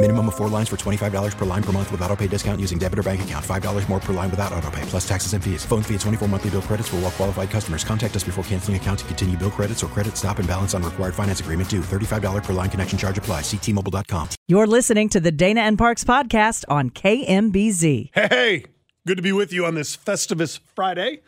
Minimum of four lines for $25 per line per month with auto pay discount using debit or bank account. $5 more per line without auto pay, plus taxes and fees. Phone fee at 24 monthly bill credits for all well qualified customers. Contact us before canceling account to continue bill credits or credit stop and balance on required finance agreement due. $35 per line connection charge apply. Ctmobile.com. You're listening to the Dana and Parks podcast on KMBZ. Hey, good to be with you on this Festivus Friday.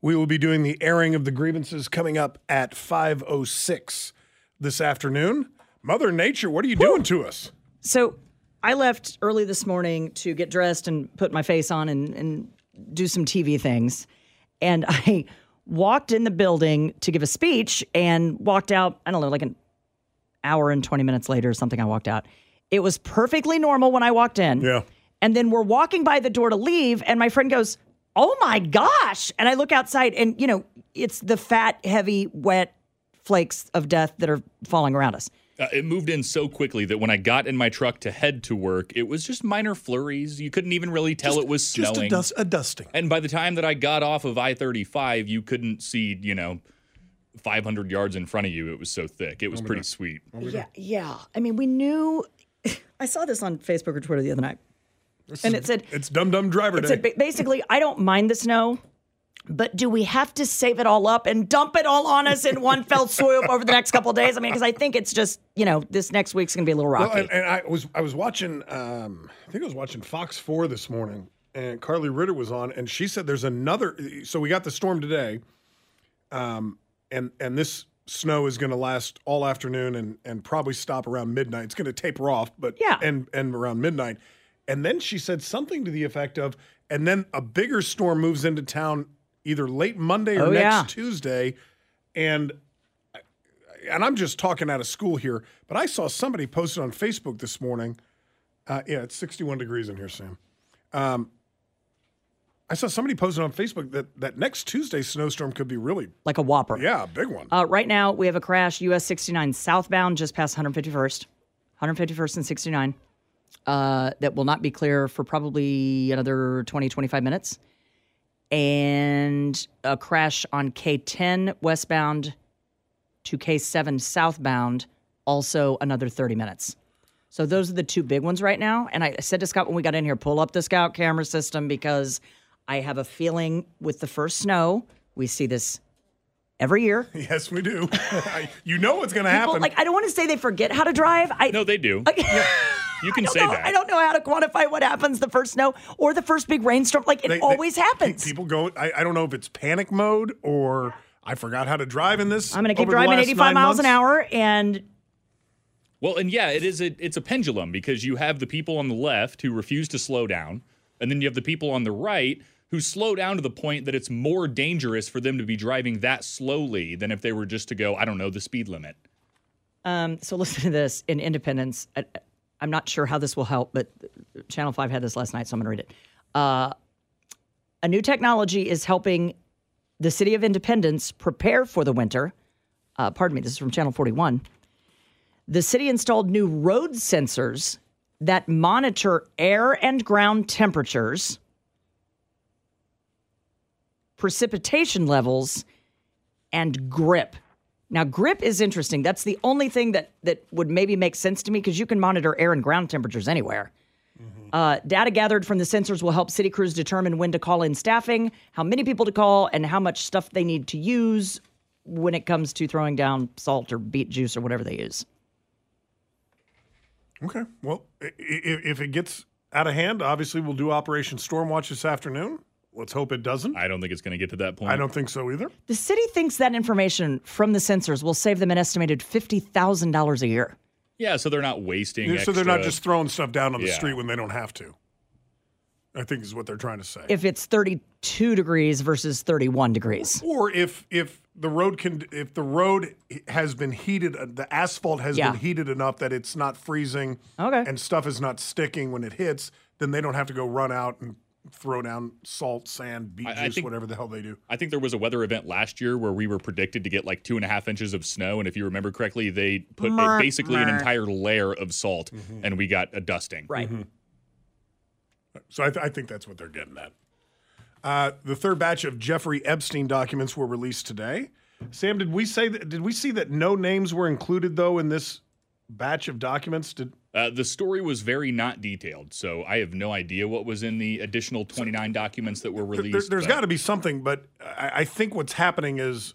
We will be doing the airing of the grievances coming up at 5:06 this afternoon. Mother Nature, what are you doing to us? So I left early this morning to get dressed and put my face on and, and do some TV things. And I walked in the building to give a speech and walked out, I don't know, like an hour and 20 minutes later or something. I walked out. It was perfectly normal when I walked in. Yeah. And then we're walking by the door to leave, and my friend goes, Oh my gosh. And I look outside, and, you know, it's the fat, heavy, wet flakes of death that are falling around us. Uh, it moved in so quickly that when I got in my truck to head to work, it was just minor flurries. You couldn't even really tell it was snowing. Just a, dust, a dusting. And by the time that I got off of I 35, you couldn't see, you know, 500 yards in front of you. It was so thick. It was pretty sweet. Yeah, yeah. I mean, we knew. I saw this on Facebook or Twitter the other night, and it said It's dumb dumb Driver it Day. said basically, I don't mind the snow, but do we have to save it all up and dump it all on us in one fell swoop over the next couple of days? I mean, because I think it's just you know this next week's gonna be a little Well, rocky. and, and I was I was watching um, I think I was watching Fox 4 this morning and Karli Ritter was on and she said there's another so we got the storm today um, and and this snow is going to last all afternoon and and probably stop around midnight. It's going to taper off but Yeah. and and around midnight. And then she said something to the effect of and then a bigger storm moves into town either late Monday or Oh, next yeah. Tuesday and and I'm just talking out of school here, but I saw somebody posted on Facebook this morning. Uh, yeah, it's 61 degrees in here, Sam. Um, I saw somebody posted on Facebook that that next Tuesday's snowstorm could be really, like a whopper. yeah, a big one. Uh, right now, we have a crash US 69 southbound just past 151st, 151st and 69. Uh, that will not be clear for probably another 20, 25 minutes. And a crash on K10 westbound to K7 southbound, also another 30 minutes. So those are the two big ones right now. And I said to Scott when we got in here, pull up the Scout camera system because I have a feeling with the first snow, we see this every year. yes, we do. you know what's going to happen. like I don't want to say they forget how to drive. I No, they do. You can I don't say know, that. I don't know how to quantify what happens the first snow or the first big rainstorm. Like it They- they- always pe- happens. People go. I, I don't know if it's panic mode or I forgot how to drive in this. I'm going to keep driving 85 nine miles an hour, and Well, and yeah, it is a it's a pendulum because you have the people on the left who refuse to slow down, and then you have the people on the right who slow down to the point that it's more dangerous for them to be driving that slowly than if they were just to go, I don't know, the speed limit. um, so listen to this in Independence. I'm not sure how this will help, but Channel Five had this last night, so I'm going to read it. Uh, a new technology is helping the city of Independence prepare for the winter. Uh, pardon me, this is from Channel 41. The city installed new road sensors that monitor air and ground temperatures, precipitation levels, and grip. Now, grip is interesting. That's the only thing that that would maybe make sense to me because you can monitor air and ground temperatures anywhere. Uh, data gathered from the sensors will help city crews determine when to call in staffing, how many people to call, and how much stuff they need to use when it comes to throwing down salt or beet juice or whatever they use. Okay. Well, if it gets out of hand, obviously we'll do Operation Stormwatch this afternoon. Let's hope it doesn't. I don't think it's going to get to that point. I don't think so either. The city thinks that information from the sensors will save them an estimated $50,000 a year. Yeah, so they're not wasting. Yeah, so they're not just throwing stuff down on the Yeah. street when they don't have to. I think is what they're trying to say. If it's 32 degrees versus 31 degrees. or if if the road can if the road has been heated uh, the asphalt has Yeah. been heated enough that it's not freezing Okay. and stuff is not sticking when it hits then they don't have to go run out and throw down salt sand beet I- I juice think- whatever the hell they do I think there was a weather event last year where we were predicted to get like two and a half inches of snow, and if you remember correctly, they put Mer- a, basically an entire layer of salt, Mm-hmm. and we got a dusting. Right. so I, th- I think that's what they're getting at uh, the third batch of jeffrey epstein documents were released today sam did we say that did we see that no names were included though in this batch of documents did Uh, the story was very not detailed, so I have no idea what was in the additional 29 documents that were released. There, has got to be something, but I, I think what's happening is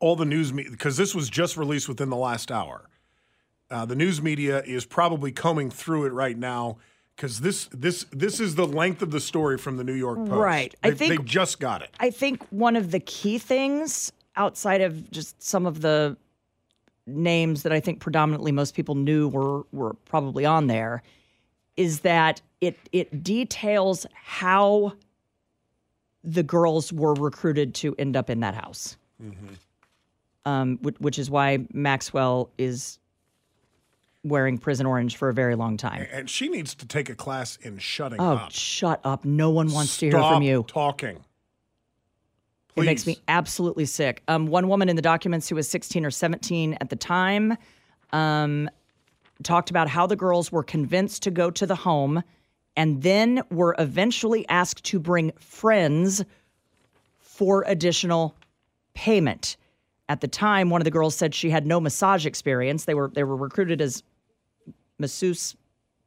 all the news media, because this was just released within the last hour. Uh, the news media is probably combing through it right now because this this this is the length of the story from the New York Post. Right. I think- they just got it. I think one of the key things outside of just some of the names that I think predominantly most people knew were were probably on there is that it it details how the girls were recruited to end up in that house. Um, which, which is why Maxwell is wearing prison orange for a very long time. And she needs to take a class in shutting Oh, up. shut up! No one wants to hear from you. talking. It makes me absolutely sick. Um, one woman in the documents who was 16 or 17 at the time um, talked about how the girls were convinced to go to the home and then were eventually asked to bring friends for additional payment. At the time, one of the girls said she had no massage experience. They were they were recruited as masseuse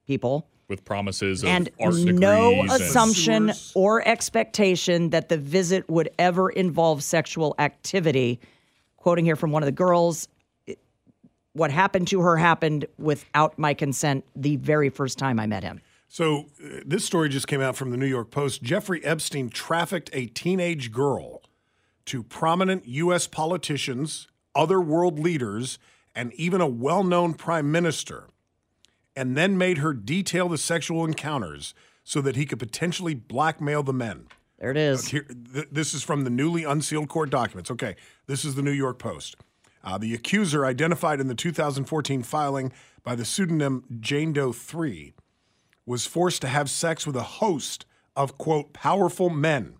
people with promises of and art no degrees and- assumption or expectation that the visit would ever involve sexual activity. Quoting here from one of the girls, what happened to her happened without my consent the very first time I met him. So uh, this story just came out from the New York Post. Jeffrey Epstein trafficked a teenage girl to prominent U.S. politicians, other world leaders, and even a well-known prime minister, and then made her detail the sexual encounters so that he could potentially blackmail the men. There it is. Here, th- this is from the newly unsealed court documents. Okay, this is the New York Post. Uh, the accuser, identified in the 2014 filing by the pseudonym Jane Doe 3, was forced to have sex with a host of, quote, powerful men.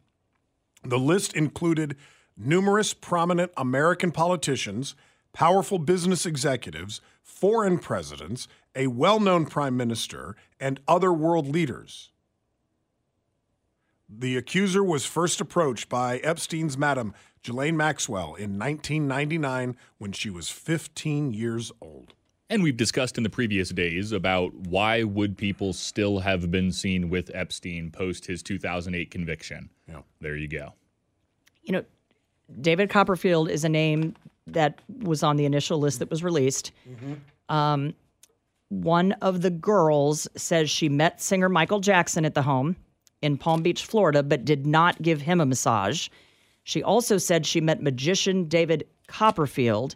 The list included numerous prominent American politicians, powerful business executives, foreign presidents, a well known prime minister, and other world leaders. The accuser was first approached by Epstein's madam, Ghislaine Maxwell, in 1999 when she was 15 years old. And we've discussed in the previous days about why would people still have been seen with Epstein post his 2008 conviction. Yeah. There you go. You know, David Copperfield is a name that was on the initial list that was released. Um, one of the girls says she met singer Michael Jackson at the home in Palm Beach, Florida, but did not give him a massage. She also said she met magician David Copperfield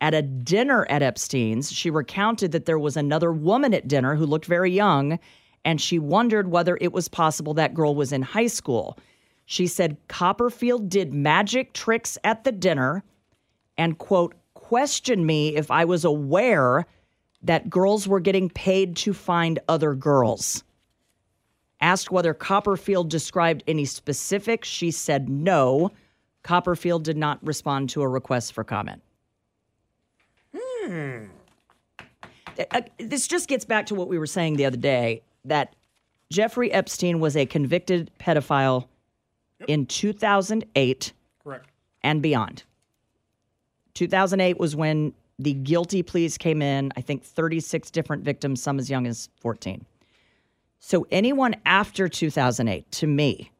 at a dinner at Epstein's. She recounted that there was another woman at dinner who looked very young, and she wondered whether it was possible that girl was in high school. She said Copperfield did magic tricks at the dinner and, quote, questioned me if I was aware that girls were getting paid to find other girls. Asked whether Copperfield described any specifics, she said no. Copperfield did not respond to a request for comment. Uh, This just gets back to what we were saying the other day that Jeffrey Epstein was a convicted pedophile in 2008 Correct. and beyond. 2008 was when the guilty pleas came in. I think 36 different victims, some as young as 14. So anyone after 2008, to me,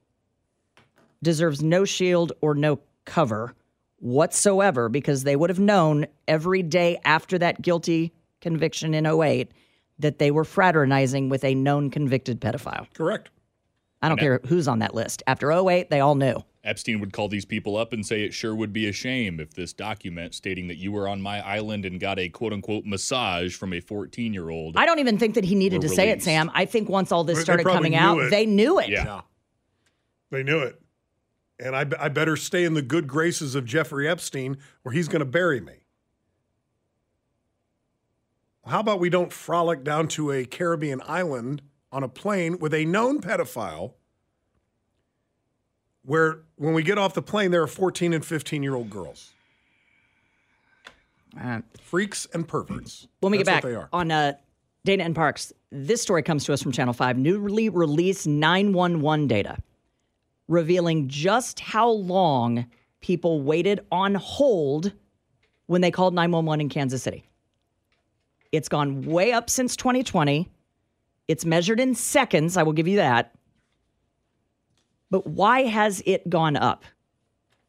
deserves no shield or no cover whatsoever because they would have known every day after that guilty conviction in 08 that they were fraternizing with a known convicted pedophile. Correct. I don't care who's on that list. After 08, they all knew. Epstein would call these people up and say it sure would be a shame if this document stating that you were on my island and got a quote unquote massage from a 14 year old. I don't even think that he needed Were to say it. Sam. I think once all this They- they started probably coming knew out, it. they knew it. Yeah. They knew it. And I, I better stay in the good graces of Jeffrey Epstein or he's going to bury me. How about we don't frolic down to a Caribbean island on a plane with a known pedophile where when we get off the plane, there are 14 and 15 year old girls? Uh, Freaks and perverts. when we That's get back what they are. on uh, Dana and Parks, this story comes to us from Channel 5. Newly released 911 data revealing just how long people waited on hold when they called 911 in Kansas City. It's gone way up since 2020. It's measured in seconds. I will give you that. But why has it gone up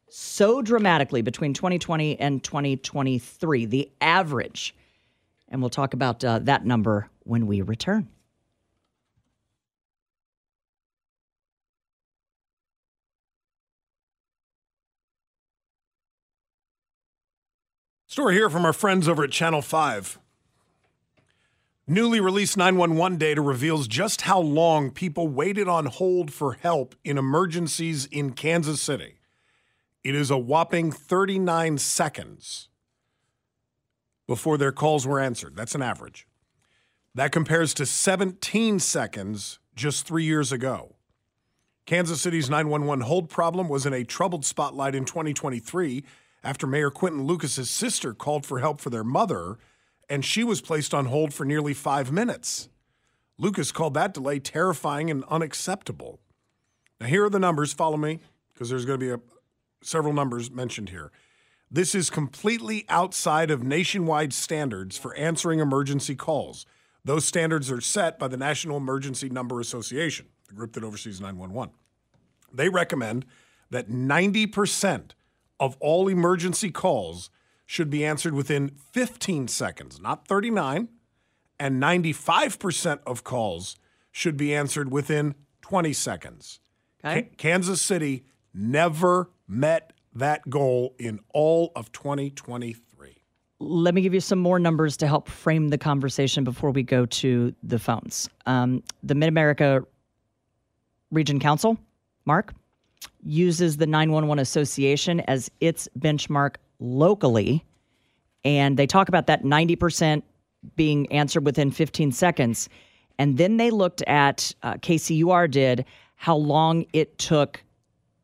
so dramatically between 2020 and 2023? The average. And we'll talk about uh, that number when we return. Story here from our friends over at Channel 5. Newly released 911 data reveals just how long people waited on hold for help in emergencies in Kansas City. It is a whopping 39 seconds before their calls were answered. That's an average. That compares to 17 seconds just three years ago. Kansas City's 911 hold problem was in a troubled spotlight in 2023 after Mayor Quinton Lucas's sister called for help for their mother, and she was placed on hold for nearly five minutes. Lucas called that delay terrifying and unacceptable. Now, here are the numbers. Follow me, because there's going to be a, several numbers mentioned here. This is completely outside of nationwide standards for answering emergency calls. Those standards are set by the National Emergency Number Association, the group that oversees 911. They recommend that 90% of all emergency calls should be answered within 15 seconds, not 39, and 95% of calls should be answered within 20 seconds. Okay. Ka- Kansas City never met that goal in all of 2023. Let me give you some more numbers to help frame the conversation before we go to the phones. Um, the Mid America Regional Council, MARC, uses the 911 Association as its benchmark locally. And they talk about that 90% being answered within 15 seconds. And then they looked at, uh, KCUR did, how long it took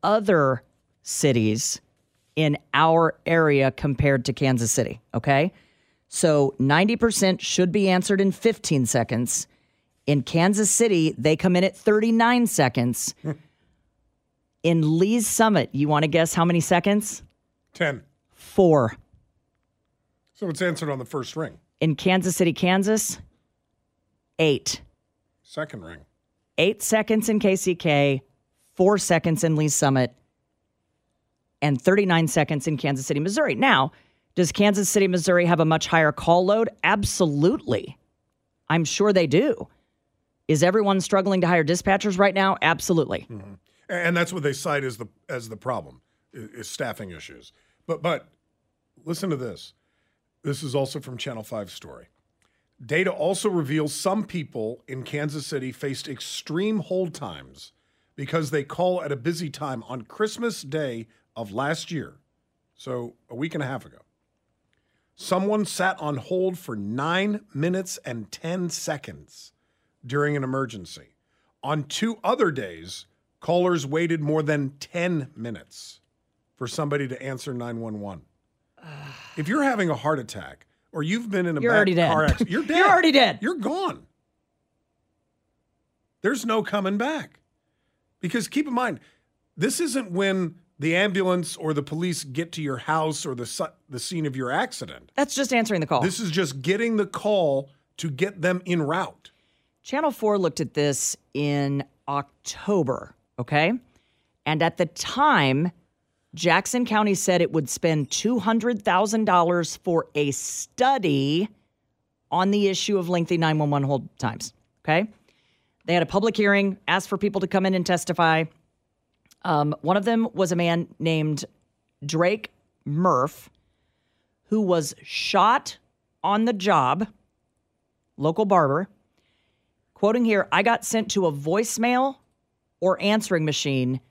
other cities in our area compared to Kansas City. Okay. So 90% should be answered in 15 seconds. In Kansas City, they come in at 39 seconds. in Lee's Summit, you want to guess how many seconds? 10. Four. So it's answered on the first ring, In Kansas City, Kansas, eight. second ring. Eight seconds in KCK, four seconds in Lee's Summit, and 39 seconds in Kansas City, Missouri. Now, does Kansas City, Missouri have a much higher call load? Absolutely. I'm sure they do. Is everyone struggling to hire dispatchers right now? Absolutely. Mm-hmm. And that's what they cite as the as the problem is staffing issues. But but listen to this. This is also from Channel 5 story. Data also reveals some people in Kansas City faced extreme hold times because they call at a busy time on Christmas Day of last year. So a week and a half ago. Someone sat on hold for 9 minutes and 10 seconds during an emergency. On two other days, callers waited more than 10 minutes for somebody to answer 911. If you're having a heart attack or you've been in a You're bad car accident, you're dead. You're already dead. You're gone. There's no coming back. Because keep in mind, this isn't when the ambulance or the police get to your house or the su- the scene of your accident. That's just answering the call. This is just getting the call to get them in route. Channel 4 looked at this in October, okay? And at the time, Jackson County said it would spend $200,000 for a study on the issue of lengthy 911 hold times, okay? They had a public hearing, asked for people to come in and testify. Um, one of them was a man named Drake Murph, who was shot on the job, local barber. Quoting here, I got sent to a voicemail or answering machine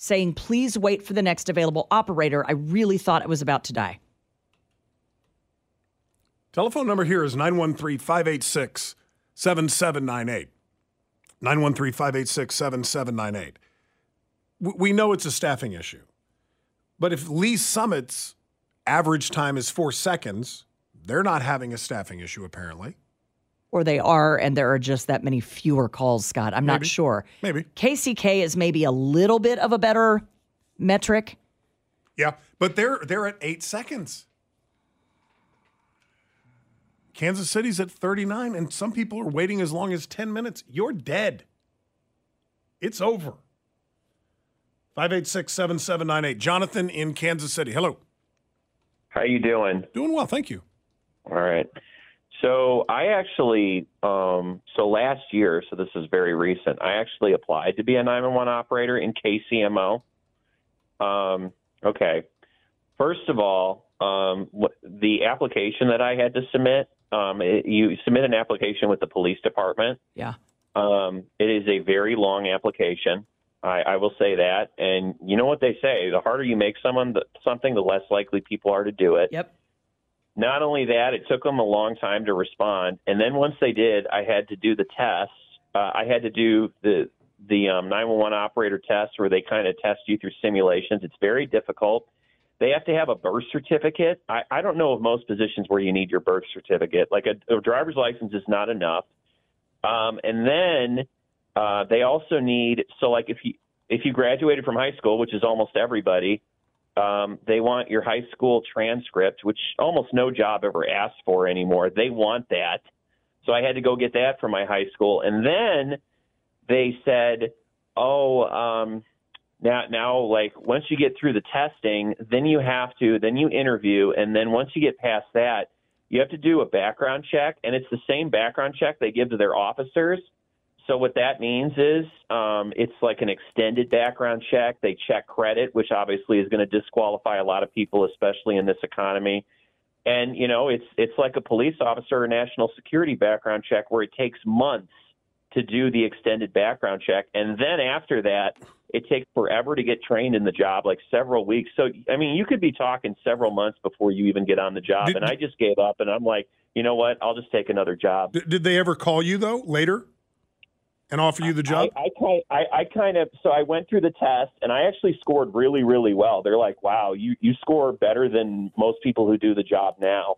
saying, please wait for the next available operator. I really thought I was about to die. Telephone number here is 913 586 7798. 913 586 7798. We know it's a staffing issue. But if Lee Summit's average time is four seconds, they're not having a staffing issue, apparently. Or they are, and there are just that many fewer calls, Scott. I'm not sure. Maybe. KCK is maybe a little bit of a better metric. Yeah, but they're they're at eight seconds. Kansas City's at 39, and some people are waiting as long as 10 minutes. You're dead. It's over. 586 7798. Jonathan in Kansas City. Hello. How are you doing? Doing well, thank you. All right. So I actually, um, so last year, so this is very recent. I actually applied to be a 911 operator in KCMO. Um, okay. First of all, um, what, the application that I had to submit, um, it, you submit an application with the police department. Yeah. Um, it is a very long application. I, I will say that. And you know what they say: the harder you make someone the, something, the less likely people are to do it. Yep. Not only that, it took them a long time to respond. And then once they did, I had to do the tests. Uh, I had to do the the um, 911 operator test where they kind of test you through simulations. It's very difficult. They have to have a birth certificate. I, I don't know of most positions where you need your birth certificate. Like a, a driver's license is not enough. Um, and then uh, they also need so like if you if you graduated from high school, which is almost everybody, um, they want your high school transcript, which almost no job ever asks for anymore. They want that. So I had to go get that from my high school. And then they said, oh, um, now, now, like once you get through the testing, then you have to, then you interview. And then once you get past that, you have to do a background check. And it's the same background check they give to their officers. So what that means is um, it's like an extended background check. They check credit, which obviously is going to disqualify a lot of people, especially in this economy. And you know, it's it's like a police officer or national security background check where it takes months to do the extended background check, and then after that, it takes forever to get trained in the job, like several weeks. So I mean, you could be talking several months before you even get on the job. Did- and I just gave up, and I'm like, you know what? I'll just take another job. Did they ever call you, though, later and offer you the job? I, I, kind, I, I kind of so I went through the test and I actually scored really really well. They're like, wow, you you score better than most people who do the job now.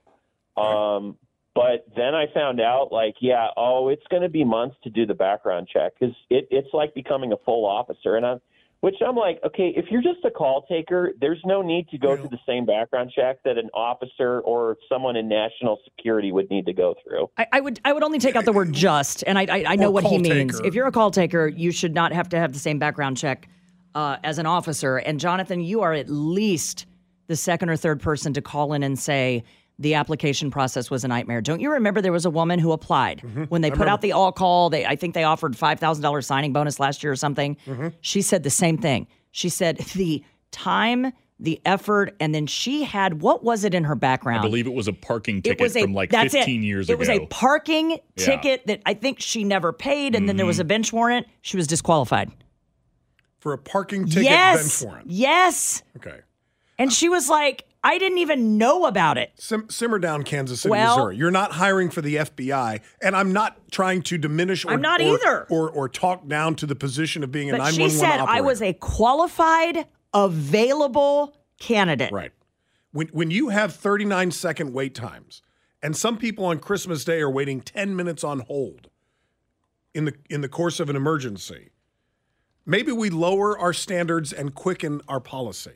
Um, but then I found out like, yeah, oh, it's going to be months to do the background check because it, it's like becoming a full officer, and I'm. Which I'm like, okay, if you're just a call taker, there's no need to go through the same background check that an officer or someone in national security would need to go through. I, I would I would only take out the word just, and I I, I know Or what he call means. taker. If you're a call taker, you should not have to have the same background check uh, as an officer. And Jonathan, you are at least the second or third person to call in and say the application process was a nightmare. Don't you remember there was a woman who applied Mm-hmm. when they put out the all call? They I think they offered five thousand dollars signing bonus last year or something. Mm-hmm. She said the same thing. She said the time. The effort, and then she had what was it in her background? I believe it was a parking It ticket was a, from like 15 it. years it ago. was a parking Yeah. Mm-hmm. ticket that I think she never paid, and then there was a bench warrant. She was disqualified. For a parking ticket yes, bench warrant. yes, Okay. and she was like, "I didn't even know about it." Sim- simmer down, Kansas City, Well- Missouri. You're not hiring for the FBI, and I'm not trying to diminish. Or, I'm not or- either. Or, or talk down to the position of being a But 911 she said operator. I was a qualified, available candidate. right. When when you have 39 second wait times, and some people on Christmas Day are waiting 10 minutes on hold in the in the course of an emergency, maybe we lower our standards and quicken our policy.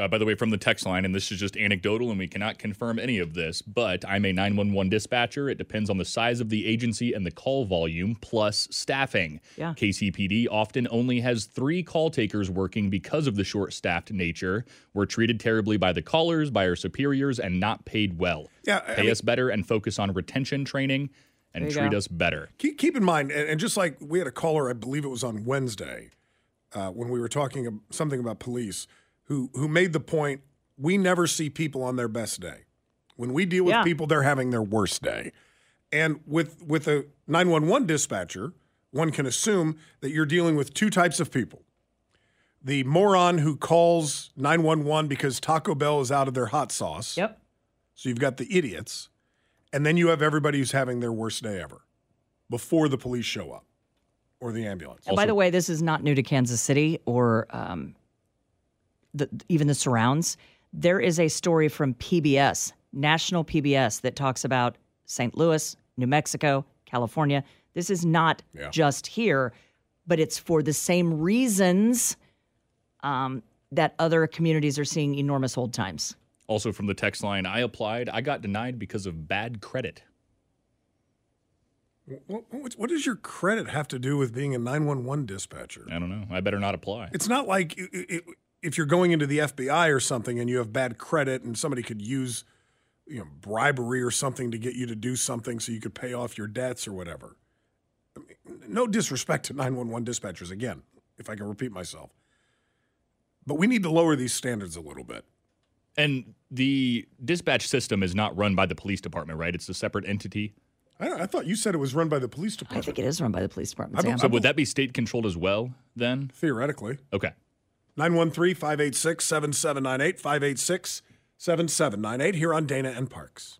Uh, by the way, from the text line, and this is just anecdotal, and we cannot confirm any of this, but I'm a 911 dispatcher. It depends on the size of the agency and the call volume plus staffing. Yeah. KCPD often only has three call takers working because of the short staffed nature. We're treated terribly by the callers, by our superiors, and not paid well. Yeah, I Pay mean- us better and focus on retention training. and treat go. us better. Keep, keep in mind, and, and just like we had a caller, I believe it was on Wednesday, uh, when we were talking something about police, who who made the point: we never see people on their best day. When we deal with Yeah. people, they're having their worst day. And with with a nine one one dispatcher, one can assume that you're dealing with two types of people: the moron who calls nine one one because Taco Bell is out of their hot sauce. Yep. So you've got the idiots, and then you have everybody who's having their worst day ever before the police show up or the ambulance. And by the way, this is not new to Kansas City or um, the, even the surrounds. There is a story from PBS, national PBS, that talks about St. Louis, New Mexico, California. This is not Yeah. just here, but it's for the same reasons um, that other communities are seeing enormous hold times. Also from the text line, I applied. I got denied because of bad credit. What, what, what does your credit have to do with being a 911 dispatcher? I don't know. I better not apply. It's not like if you're going into the FBI or something and you have bad credit and somebody could use you know, bribery or something to get you to do something so you could pay off your debts or whatever. I mean, no disrespect to 911 dispatchers, again, if I can repeat myself. But we need to lower these standards a little bit. And the dispatch system is not run by the police department, right? It's a separate entity. I, I thought you said it was run by the police department. I think it is run by the police department. Sam. So would that be state controlled as well then? Theoretically. Okay. 913 586 7798 586 7798 here on Dana and Parks.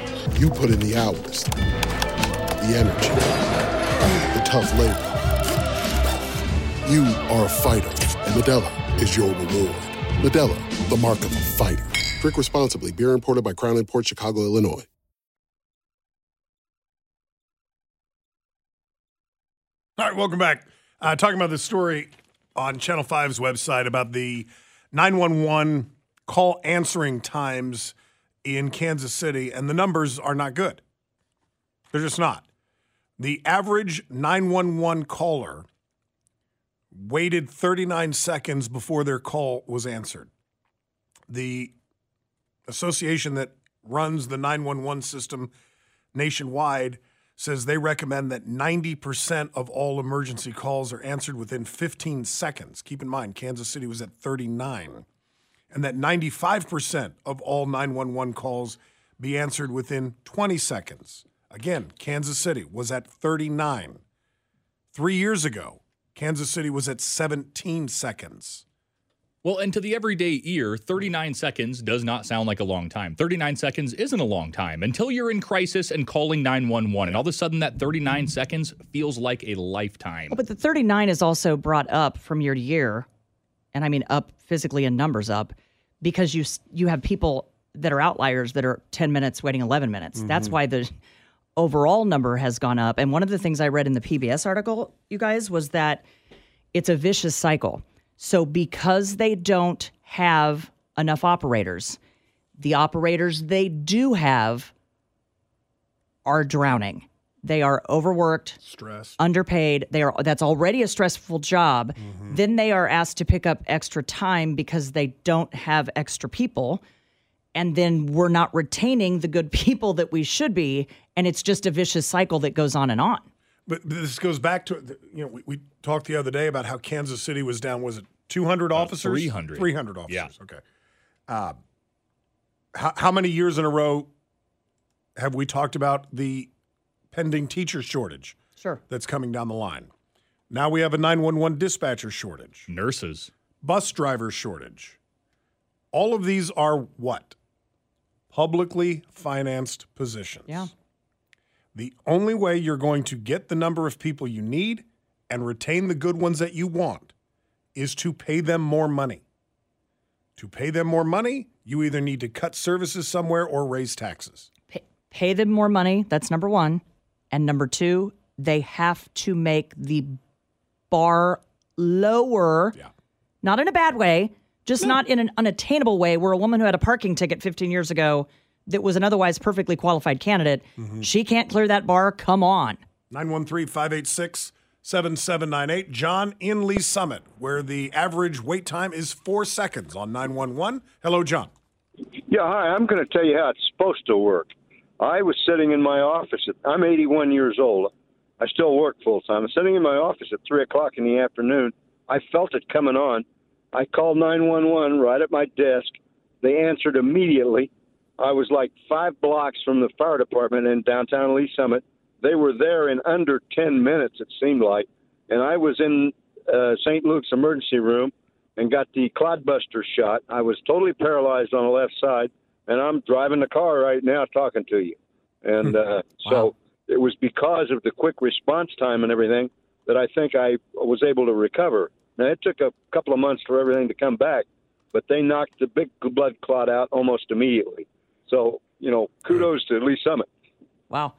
You put in the hours, the energy, the tough labor. You are a fighter, and Modelo is your reward. Modelo, the mark of a fighter. Drink responsibly. Beer imported by Crown Imports Chicago, Illinois. All right, welcome back. Uh, talking about this story on Channel 5's website about the 911 call answering times in Kansas City, and the numbers are not good. They're just not. The average 911 caller waited 39 seconds before their call was answered. The association that runs the 911 system nationwide says they recommend that 90% of all emergency calls are answered within 15 seconds. Keep in mind, Kansas City was at 39. And that 95% of all 911 calls be answered within 20 seconds. Again, Kansas City was at 39. Three years ago, Kansas City was at 17 seconds. Well, and to the everyday ear, 39 seconds does not sound like a long time. 39 seconds isn't a long time until you're in crisis and calling 911. And all of a sudden, that 39 seconds feels like a lifetime. Well, but the 39 is also brought up from year to year, and I mean up physically in numbers up, because you you have people that are outliers that are 10 minutes waiting 11 minutes. Mm-hmm. That's why the overall number has gone up. And one of the things I read in the PBS article, you guys, was that it's a vicious cycle. So because they don't have enough operators, the operators they do have are drowning. They are overworked, stressed, underpaid. They are that's already a stressful job. Mm-hmm. Then they are asked to pick up extra time because they don't have extra people. And then we're not retaining the good people that we should be. And it's just a vicious cycle that goes on and on. But this goes back to you know we, we talked the other day about how Kansas City was down. Was it 200 officers? 300. 300 officers. Yeah. Okay. Uh, how, how many years in a row have we talked about the pending teacher shortage Sure. that's coming down the line? Now we have a 911 dispatcher shortage, Nurses. bus driver shortage. All of these are what? Publicly financed positions. Yeah. The only way you're going to get the number of people you need and retain the good ones that you want is to pay them more money. To pay them more money, you either need to cut services somewhere or raise taxes. Pay, pay them more money. That's number one. And number two, they have to make the bar lower. Yeah. Not in a bad way, just not in an unattainable way where a woman who had a parking ticket 15 years ago that was an otherwise perfectly qualified candidate, mm-hmm. she can't clear that bar. Come on. 913 586 7798. John in Lee's Summit, where the average wait time is four seconds on 911. Hello, John. Yeah, hi. I'm going to tell you how it's supposed to work. I was sitting in my office. At, I'm 81 years old. I still work full time. I'm sitting in my office at 3 o'clock in the afternoon. I felt it coming on. I called 911 right at my desk. They answered immediately. I was like five blocks from the fire department in downtown Lee's Summit. They were there in under 10 minutes, it seemed like. And I was in uh, St. Luke's emergency room and got the clot buster shot. I was totally paralyzed on the left side, and I'm driving the car right now talking to you. And uh, so it was because of the quick response time and everything that I think I was able to recover. Now, it took a couple of months for everything to come back, but they knocked the big blood clot out almost immediately. So, you know, kudos to Lee's Summit. Wow.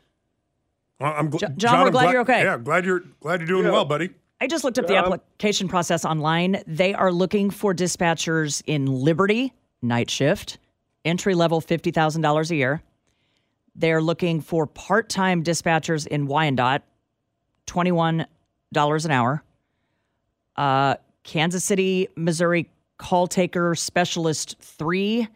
Well, I'm gl- Jo- John, we're I'm glad you're okay. Yeah, glad you're glad you're doing Yeah. well, buddy. I just looked up the application process online. They are looking for dispatchers in Liberty, night shift, entry level $50,000 a year. They're looking for part time dispatchers in Wyandotte, $21 an hour. Uh, Kansas City, Missouri call taker specialist three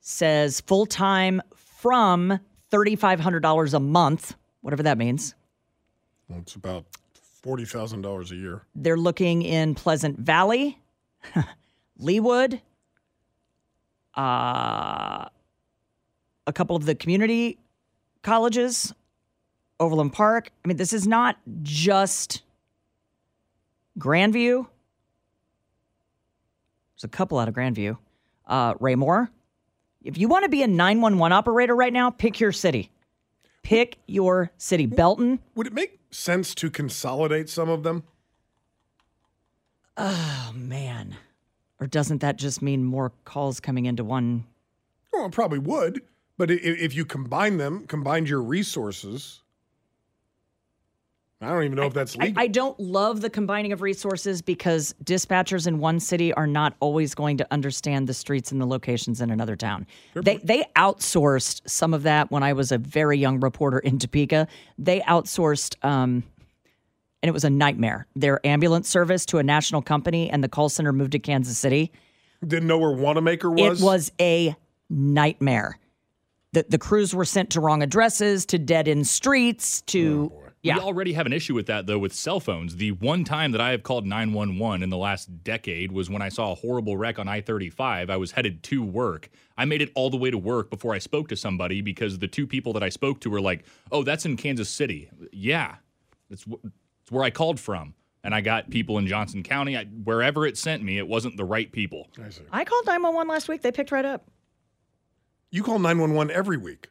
says full time from $3,500 a month, whatever that means. Well, it's about forty thousand dollars a year. They're looking in Pleasant Valley, Leawood, uh, a couple of the community colleges, Overland Park. I mean, this is not just Grandview. There's a couple out of Grandview. Uh, Raymore. If you want to be a 911 operator right now, pick your city. Pick your city. Belton. Would it make sense to consolidate some of them? Oh, man. Or doesn't that just mean more calls coming into one? Well, it probably would, but i- i- if you combine them, combined your resources, I don't even know if that's I, legal. I don't love the combining of resources because dispatchers in one city are not always going to understand the streets and the locations in another town. They they outsourced some of that when I was a very young reporter in Topeka. They outsourced um and it was a nightmare. Their ambulance service to a national company and the call center moved to Kansas City. Didn't know where Wanamaker was. It was a nightmare. The the crews were sent to wrong addresses, to dead end streets, to oh, yeah. We already have an issue with that though with cell phones. The one time that I have called 911 in the last decade was when I saw a horrible wreck on I-35. I was headed to work. I made it all the way to work before I spoke to somebody because the two people that I spoke to were like, "Oh, that's in Kansas City." Yeah. It's, wh- it's where I called from. And I got people in Johnson County. I, wherever it sent me, it wasn't the right people. I see. I called 911 last week. They picked right up. You call 911 every week.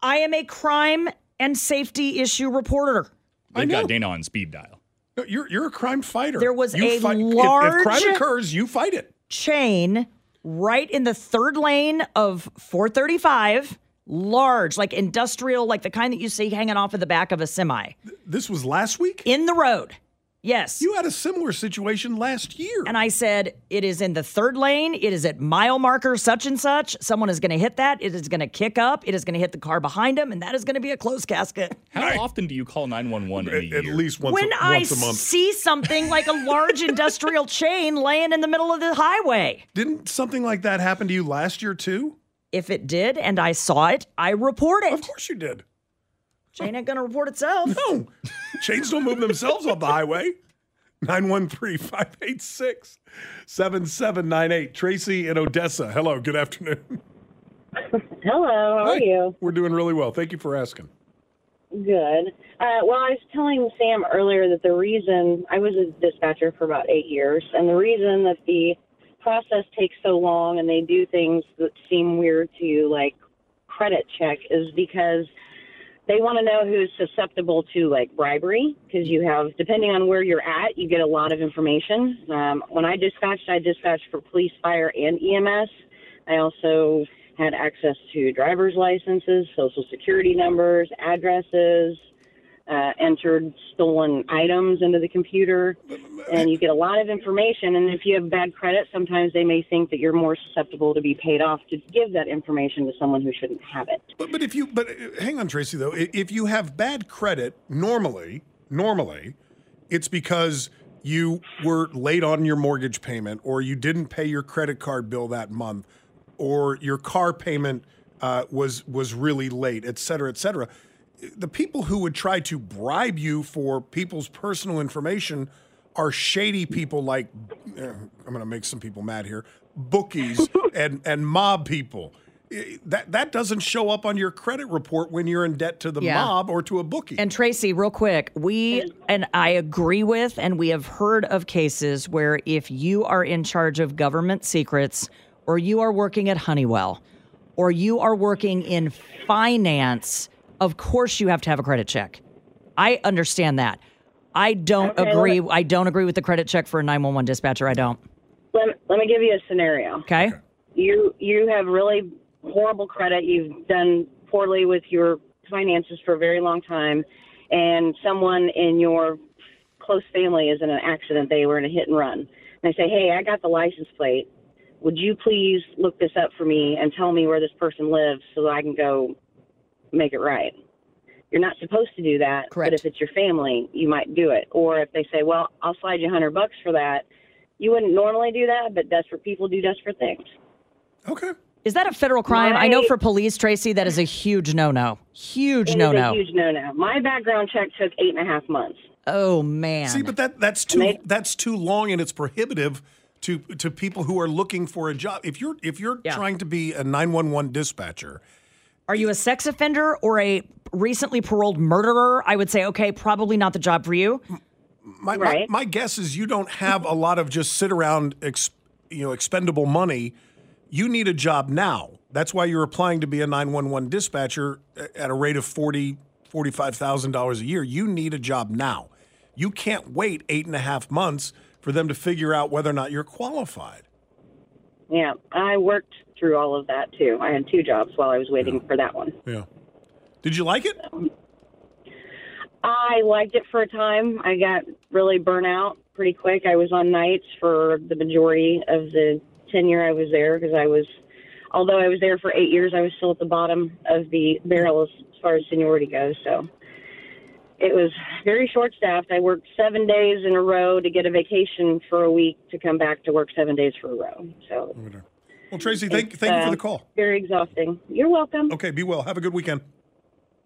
I am a crime and safety issue reporter. They've know. got Dana on speed dial. No, You're you're a crime fighter. There was You a fight- if- large- If, crime occurs, you fight it. Chain right in the third lane of 435. Large, like industrial, like the kind that you see hanging off of the back of a semi This was last week. in the road. Yes. You had a similar situation last year. And I said, it is in the third lane. It is at mile marker such and such. Someone is going to hit that. It is going to kick up. It is going to hit the car behind him. And that is going to be a closed casket. How often do you call 911 in a at, year? at least once, when a, I once a month. see something like a large industrial chain laying in the middle of the highway. Didn't something like that happen to you last year too? If it did and I saw it, I report it. Of course you did. Chain ain't going to report itself. No, chains don't move themselves off the highway. 913 586 7798. Tracy in Odessa. Hello, good afternoon. Hello, how are you? We're doing really well. Thank you for asking. Good. Uh, well, I was telling Sam earlier that the reason I was a dispatcher for about eight years, and the reason that the process takes so long and they do things that seem weird to you, like credit check, is because they want to know who's susceptible to like bribery because you have depending on where you're at you get a lot of information. Um, when i dispatched i dispatched for police fire and ems i also had access to driver's licenses social security numbers addresses uh, entered stolen items into the computer and you get a lot of information and if you have bad credit sometimes they may think that you're more susceptible to be paid off to give that information to someone who shouldn't have it But, but if you, but uh, hang on, Tracy, though, if you have bad credit, normally, normally, it's because you were late on your mortgage payment or you didn't pay your credit card bill that month or your car payment uh, was was really late, et cetera, et cetera. The people who would try to bribe you for people's personal information are shady people like eh, I'm going to make some people mad here, bookies and and mob people. Eh, That that doesn't show up on your credit report when you're in debt to the Yeah. mob or to a bookie. And Tracy, real quick, we and I agree with, and we have heard of cases where if you are in charge of government secrets, or you are working at Honeywell, or you are working in finance, of course you have to have a credit check. I understand that. I don't Okay, agree. let- I don't agree with the credit check for a 911 dispatcher. I don't. let, let me give you a scenario Okay. you you have really horrible credit. You've done poorly with your finances for a very long time, and someone in your close family is in an accident. They were in a hit and run. And they say, "Hey, I got the license plate. Would you please look this up for me and tell me where this person lives so that I can go make it right?" You're not supposed to do that, Correct. but if it's your family, you might do it. Or if they say, "Well, I'll slide you a hundred bucks for that," you wouldn't normally do that, but desperate people do desperate things. okay. Is that a federal crime? I know for police, Tracy, that is a huge no-no. Huge It is no-no. a huge no-no. My background check took eight and a half months. oh man. See, but that that's too they- that's too long and it's prohibitive to to people who are looking for a job. If you're if you're Yeah. trying to be a 911 dispatcher, Are you a sex offender or a recently paroled murderer? I would say, okay, probably not the job for you. my, Right. my my guess is you don't have a lot of just sit around ex, you know expendable money. You need a job now. That's why you're applying to be a 911 dispatcher at a rate of 40 $45,000 a year. You need a job now. You can't wait eight and a half months for them to figure out whether or not you're qualified. Yeah, I worked through all of that too. I had two jobs while I was waiting for that one. Yeah. Did you like it? I liked it for a time. I got really burnt out pretty quick. I was on nights for the majority of the tenure I was there because I was, although I was there for eight years, I was still at the bottom of the barrel as, as far as seniority goes. So it was very short staffed. I worked seven days in a row to get a vacation for a week to come back to work seven days for a row. So Well, Tracy, thank, it's, thank you for uh, the call. Very exhausting. You're welcome. Okay, be well. Have a good weekend.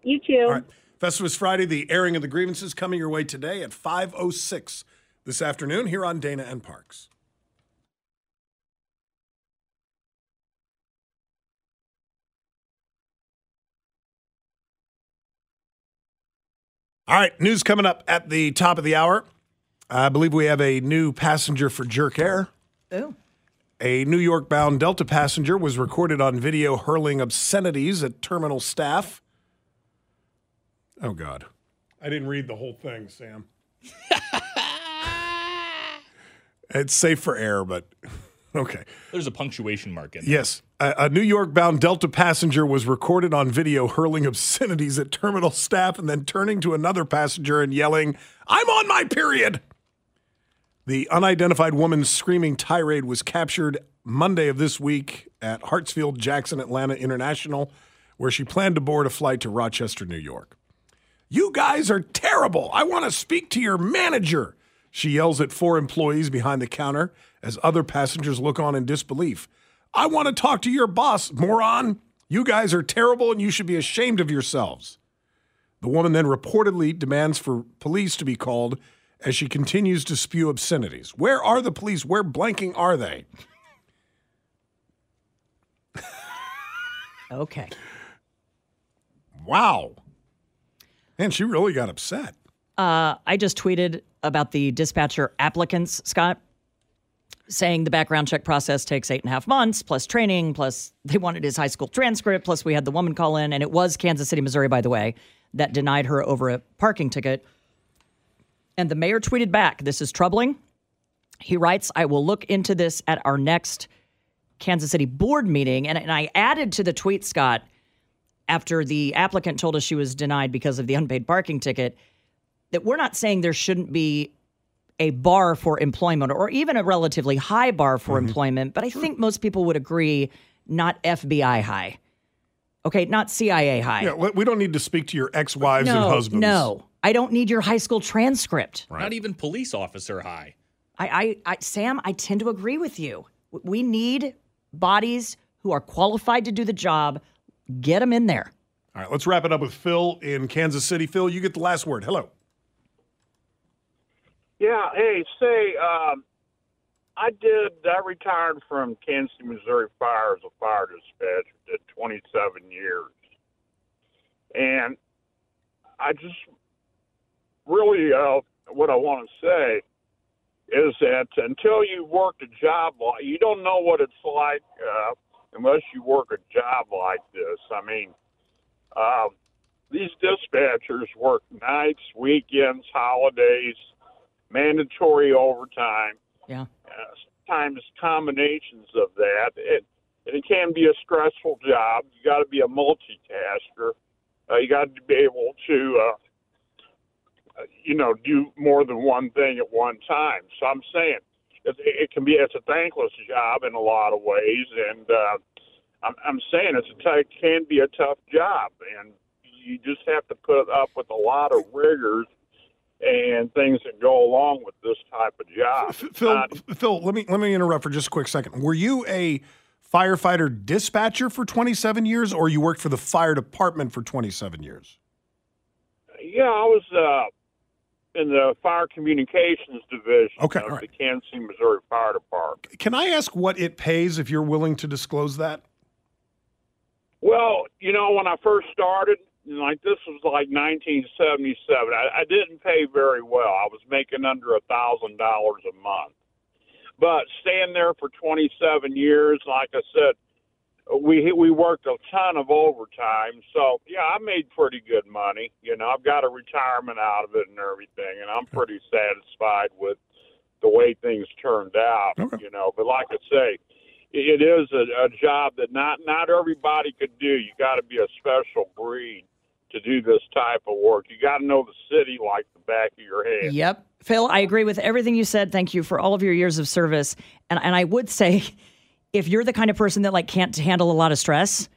You too. All right. Festivus Friday, the airing of the grievances coming your way today at 5.06 this afternoon here on Dana and Parks. All right, news coming up at the top of the hour. I believe we have a new passenger for Jerk Air. Ooh. A New York bound Delta passenger was recorded on video hurling obscenities at terminal staff. Oh, God. I didn't read the whole thing, Sam. it's safe for air, but okay. There's a punctuation mark in there. Yes. A, a New York bound Delta passenger was recorded on video hurling obscenities at terminal staff and then turning to another passenger and yelling, I'm on my period. The unidentified woman's screaming tirade was captured Monday of this week at Hartsfield Jackson Atlanta International, where she planned to board a flight to Rochester, New York. You guys are terrible. I want to speak to your manager. She yells at four employees behind the counter as other passengers look on in disbelief. I want to talk to your boss, moron. You guys are terrible and you should be ashamed of yourselves. The woman then reportedly demands for police to be called as she continues to spew obscenities. Where are the police? Where blanking are they? Okay. Wow. And she really got upset. Uh, I just tweeted about the dispatcher applicants, Scott, saying the background check process takes eight and a half months, plus training, plus they wanted his high school transcript, plus we had the woman call in, and it was Kansas City, Missouri, by the way, that denied her over a parking ticket. And the mayor tweeted back, This is troubling. He writes, I will look into this at our next Kansas City board meeting. And, and I added to the tweet, Scott, after the applicant told us she was denied because of the unpaid parking ticket, that we're not saying there shouldn't be a bar for employment or even a relatively high bar for mm-hmm. employment, but I think most people would agree not FBI high. Okay, not CIA high. Yeah, we don't need to speak to your ex wives no, and husbands. No, I don't need your high school transcript. Not even police officer high. I, I, I, Sam, I tend to agree with you. We need bodies who are qualified to do the job. Get them in there. All right, let's wrap it up with Phil in Kansas City. Phil, you get the last word. Hello. Yeah, hey, say, um, I did, I retired from Kansas City, Missouri Fire as a fire dispatcher, did 27 years. And I just really, uh, what I want to say is that until you work a job like, you don't know what it's like uh, unless you work a job like this. I mean, um, these dispatchers work nights, weekends, holidays, mandatory overtime. Yeah. Uh, sometimes combinations of that. It, and it can be a stressful job. You got to be a multitasker. Uh, you got to be able to, uh, uh, you know, do more than one thing at one time. So I'm saying it, it can be it's a thankless job in a lot of ways, and uh, I'm, I'm saying it's a t- it can be a tough job, and you just have to put up with a lot of rigors and things that go along with this type of job. Phil, Not- Phil, let me let me interrupt for just a quick second. Were you a firefighter dispatcher for 27 years, or you worked for the fire department for 27 years? Yeah, I was uh, in the fire communications division Okay, of right. the Kansas City, Missouri Fire Department. Can I ask what it pays if you're willing to disclose that? Well, you know, when I first started, like this was like 1977. I, I didn't pay very well. I was making under a thousand dollars a month. But staying there for 27 years, like I said, we we worked a ton of overtime. So yeah, I made pretty good money. You know, I've got a retirement out of it and everything, and I'm pretty satisfied with the way things turned out. You know, but like I say, it is a, a job that not not everybody could do. You got to be a special breed to do this type of work. You got to know the city like the back of your head. Yep. Phil, I agree with everything you said. Thank you for all of your years of service. And and I would say if you're the kind of person that like can't handle a lot of stress,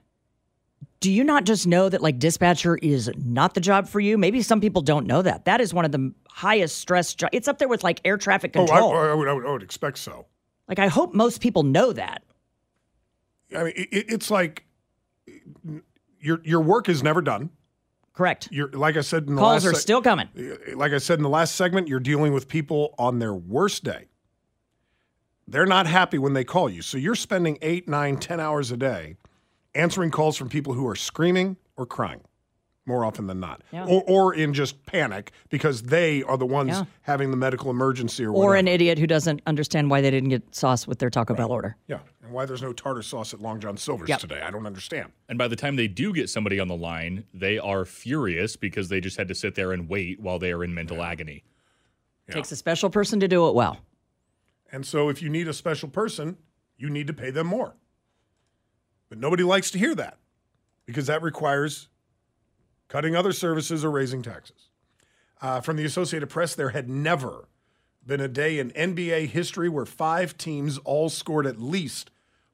do you not just know that like dispatcher is not the job for you? Maybe some people don't know that. That is one of the highest stress jobs. It's up there with like air traffic oh, control. Oh, I, I, would, I, would, I would expect so. like I hope most people know that. I mean, it, it's like your your work is never done. Correct. You're like I said in the Calls last are seg- still coming. Like I said in the last segment, you're dealing with people on their worst day. They're not happy when they call you, so you're spending eight, nine, ten hours a day answering calls from people who are screaming or crying, more often than not, Yeah. or or in just panic because they are the ones Yeah. having the medical emergency or Or whatever. an idiot who doesn't understand why they didn't get sauce with their Taco Bell order. yeah, and why there's no tartar sauce at Long John Silver's Yep. today? I don't understand. And by the time they do get somebody on the line, they are furious because they just had to sit there and wait while they are in mental agony. Takes a special person to do it well. And so if you need a special person, you need to pay them more. But nobody likes to hear that because that requires cutting other services or raising taxes. Uh, from the Associated Press, there had never been a day in NBA history where five teams all scored at least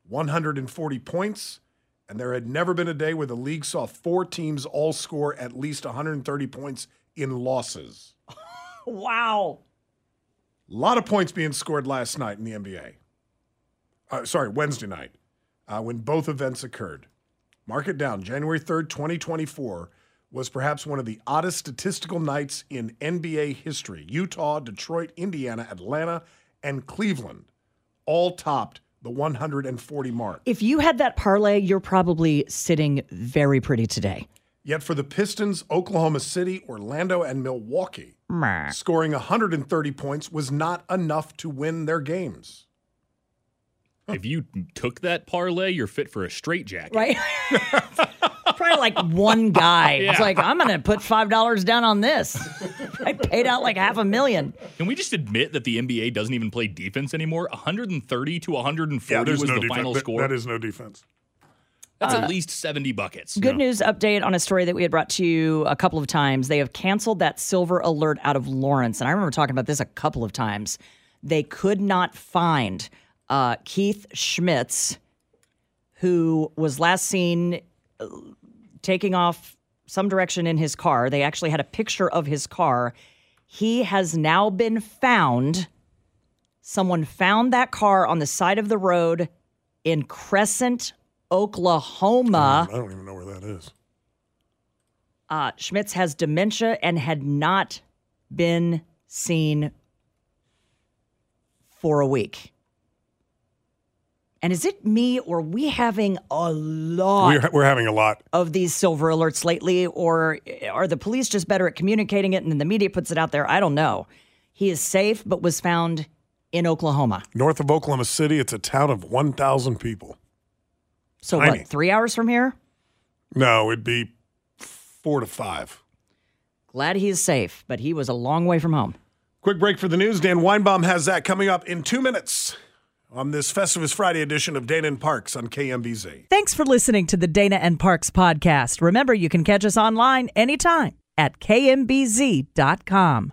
140 points, and there had never been a day where the league saw four teams all score at least 130 points in losses. wow. A lot of points being scored last night in the NBA. Uh, sorry, Wednesday night, uh, when both events occurred. Mark it down. January 3rd, 2024 was perhaps one of the oddest statistical nights in NBA history. Utah, Detroit, Indiana, Atlanta, and Cleveland all topped the 140 mark. If you had that parlay, you're probably sitting very pretty today. Yet for the Pistons, Oklahoma City, Orlando, and Milwaukee, Meh. scoring 130 points was not enough to win their games. If you took that parlay, you're fit for a straight jacket. Right? Probably like one guy. It's like, I'm going to put $5 down on this. I paid out like half a million. Can we just admit that the NBA doesn't even play defense anymore? 130 to 140 Yeah, was no the defense. final That- score. that is no defense. That's Uh, at least 70 buckets. Good news update on a story that we had brought to you a couple of times. They have canceled that silver alert out of Lawrence. And I remember talking about this a couple of times. They could not find uh, Keith Schmitz, who was last seen uh, taking off some direction in his car. They actually had a picture of his car. He has now been found. Someone found that car on the side of the road in Crescent, Oklahoma. I don't even know where that is. Uh, Schmitz has dementia and had not been seen for a week. And is it me or are we having a lot We're, we're having a lot. of these silver alerts lately, or are the police just better at communicating it and then the media puts it out there? I don't know. He is safe, but was found in Oklahoma. North of Oklahoma City, it's a town of 1,000 people. So, Tiny. what, three hours from here? No, it'd be four to five. Glad he is safe, but he was a long way from home. Quick break for the news. Dan Weinbaum has that coming up in two minutes on this Festivus Friday edition of Dana and Parks on KMBZ. Thanks for listening to the Dana and Parks podcast. Remember, you can catch us online anytime at kmbz.com.